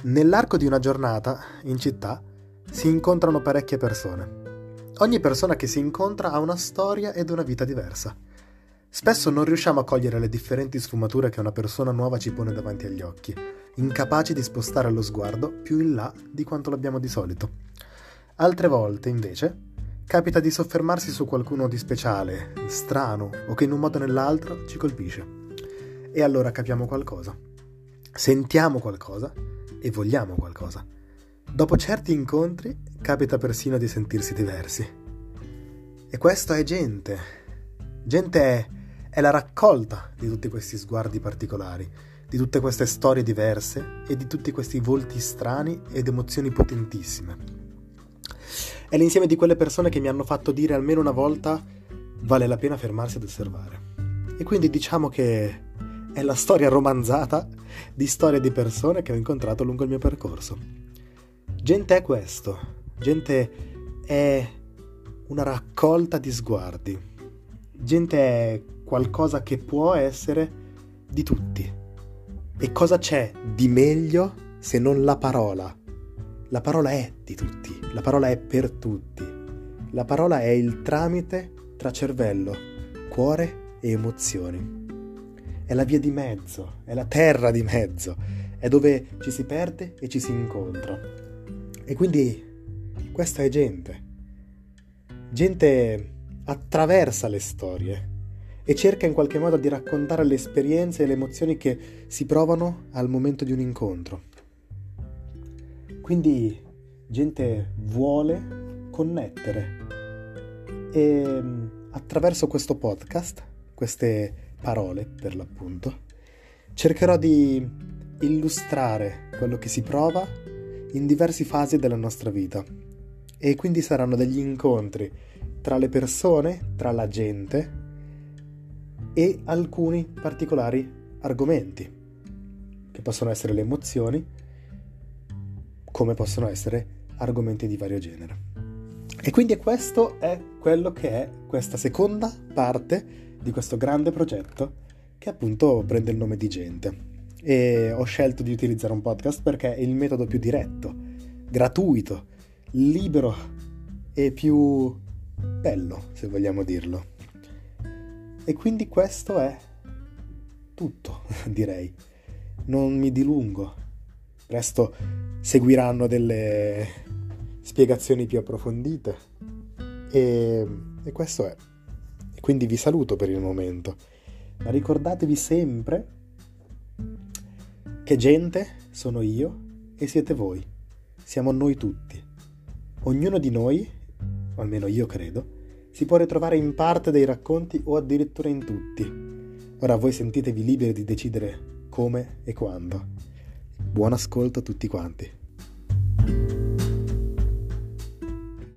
Nell'arco di una giornata, in città, si incontrano parecchie persone. Ogni persona che si incontra ha una storia ed una vita diversa. Spesso non riusciamo a cogliere le differenti sfumature che una persona nuova ci pone davanti agli occhi, incapaci di spostare lo sguardo più in là di quanto l'abbiamo di solito. Altre volte, invece, capita di soffermarsi su qualcuno di speciale, strano o che in un modo o nell'altro ci colpisce. E allora capiamo qualcosa. Sentiamo qualcosa e vogliamo qualcosa. Dopo certi incontri capita persino di sentirsi diversi. E questo è gente. Gente è, è la raccolta di tutti questi sguardi particolari, di tutte queste storie diverse e di tutti questi volti strani ed emozioni potentissime. È l'insieme di quelle persone che mi hanno fatto dire almeno una volta vale la pena fermarsi ad osservare. E quindi diciamo che è la storia romanzata di storie di persone che ho incontrato lungo il mio percorso. Gente è questo, gente è una raccolta di sguardi, gente è qualcosa che può essere di tutti. E cosa c'è di meglio se non la parola? La parola è di tutti, la parola è per tutti. La parola è il tramite tra cervello, cuore e emozioni è la via di mezzo, è la terra di mezzo, è dove ci si perde e ci si incontra. E quindi questa è gente. Gente attraversa le storie e cerca in qualche modo di raccontare le esperienze e le emozioni che si provano al momento di un incontro. Quindi gente vuole connettere e attraverso questo podcast, queste parole per l'appunto, cercherò di illustrare quello che si prova in diverse fasi della nostra vita e quindi saranno degli incontri tra le persone, tra la gente e alcuni particolari argomenti che possono essere le emozioni come possono essere argomenti di vario genere. E quindi questo è quello che è questa seconda parte di questo grande progetto che appunto prende il nome di Gente. E ho scelto di utilizzare un podcast perché è il metodo più diretto, gratuito, libero e più bello, se vogliamo dirlo. E quindi questo è tutto, direi. Non mi dilungo. Presto seguiranno delle spiegazioni più approfondite. E, e questo è. Quindi vi saluto per il momento. Ma ricordatevi sempre che gente sono io e siete voi. Siamo noi tutti. Ognuno di noi, o almeno io credo, si può ritrovare in parte dei racconti o addirittura in tutti. Ora voi sentitevi liberi di decidere come e quando. Buon ascolto a tutti quanti.